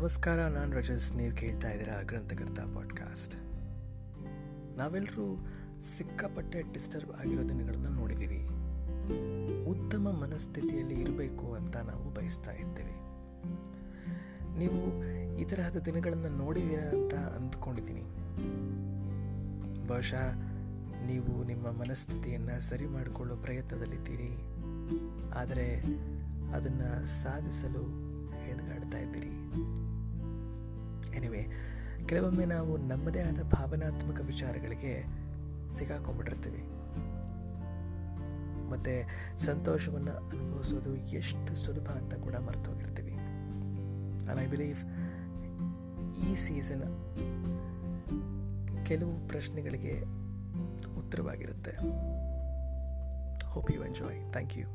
ನಮಸ್ಕಾರ, ನಾನು ರಜಸ್. ನೀವು ಕೇಳ್ತಾ ಇದ್ದೀರಾ ಗ್ರಂಥಕರ್ತ ಪಾಡ್ಕಾಸ್ಟ್ ನಾವೆಲ್ಲರೂ ಸಿಕ್ಕಾಪಟ್ಟೆ ಡಿಸ್ಟರ್ಬ್ ಆಗಿರೋ ದಿನಗಳನ್ನು ನೋಡಿದ್ದೀವಿ ಉತ್ತಮ ಮನಸ್ಥಿತಿಯಲ್ಲಿ ಇರಬೇಕು ಅಂತ ನಾವು ಬಯಸ್ತಾ ಇರ್ತೀವಿ. ನೀವು ಈ ತರಹದ ದಿನಗಳನ್ನು ನೋಡಿದ್ದೀರಾ ಅಂತ ಅಂದ್ಕೊಂಡಿದ್ದೀನಿ ಬಹುಶಃ ನೀವು ನಿಮ್ಮ ಮನಸ್ಥಿತಿಯನ್ನು ಸರಿ ಮಾಡಿಕೊಳ್ಳೋ ಪ್ರಯತ್ನದಲ್ಲಿದ್ದೀರಿ. ಆದರೆ ಅದನ್ನು ಸಾಧಿಸಲು ಹೆಣಗಾಡ್ತಾ ಇದ್ದೀರಿ. ಎನಿವೆ ಕೆಲವೊಮ್ಮೆ ನಾವು ನಮ್ಮದೇ ಆದ ಭಾವನಾತ್ಮಕ ವಿಚಾರಗಳಿಗೆ ಸಿಗಾಕೊಂಡ್ಬಿಟ್ಟಿರ್ತೀವಿ ಮತ್ತು ಸಂತೋಷವನ್ನು ಅನುಭವಿಸೋದು ಎಷ್ಟು ಸುಲಭ ಅಂತ ಕೂಡ ಮರ್ತೋಗಿರ್ತೀವಿ. ಆ್ಯಂಡ್ ಐ ಬಿಲೀವ್ ಈ ಸೀಸನ್ ಕೆಲವು ಪ್ರಶ್ನೆಗಳಿಗೆ ಉತ್ತರವಾಗಿರುತ್ತೆ. Hope you enjoy thank you